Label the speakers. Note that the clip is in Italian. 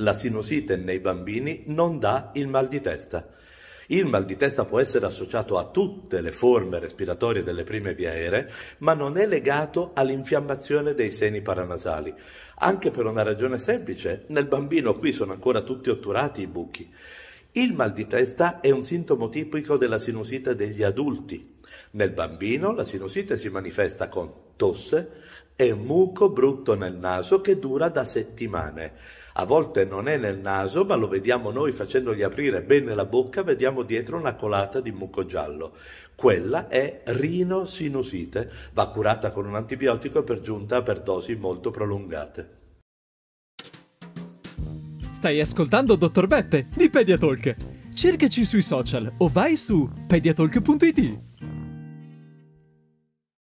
Speaker 1: La sinusite nei bambini non dà il mal di testa. Il mal di testa può essere associato a tutte le forme respiratorie delle prime vie aeree, ma non è legato all'infiammazione dei seni paranasali. Anche per una ragione semplice, nel bambino qui sono ancora tutti otturati i buchi. Il mal di testa è un sintomo tipico della sinusite degli adulti. Nel bambino la sinusite si manifesta con tosse e muco brutto nel naso che dura da settimane. A volte non è nel naso, ma lo vediamo noi facendogli aprire bene la bocca, vediamo dietro una colata di muco giallo. Quella è rinosinusite, va curata con un antibiotico per giunta per dosi molto prolungate.
Speaker 2: Stai ascoltando Dottor Beppe di Pediatalk. Cercaci sui social o vai su pediatalk.it.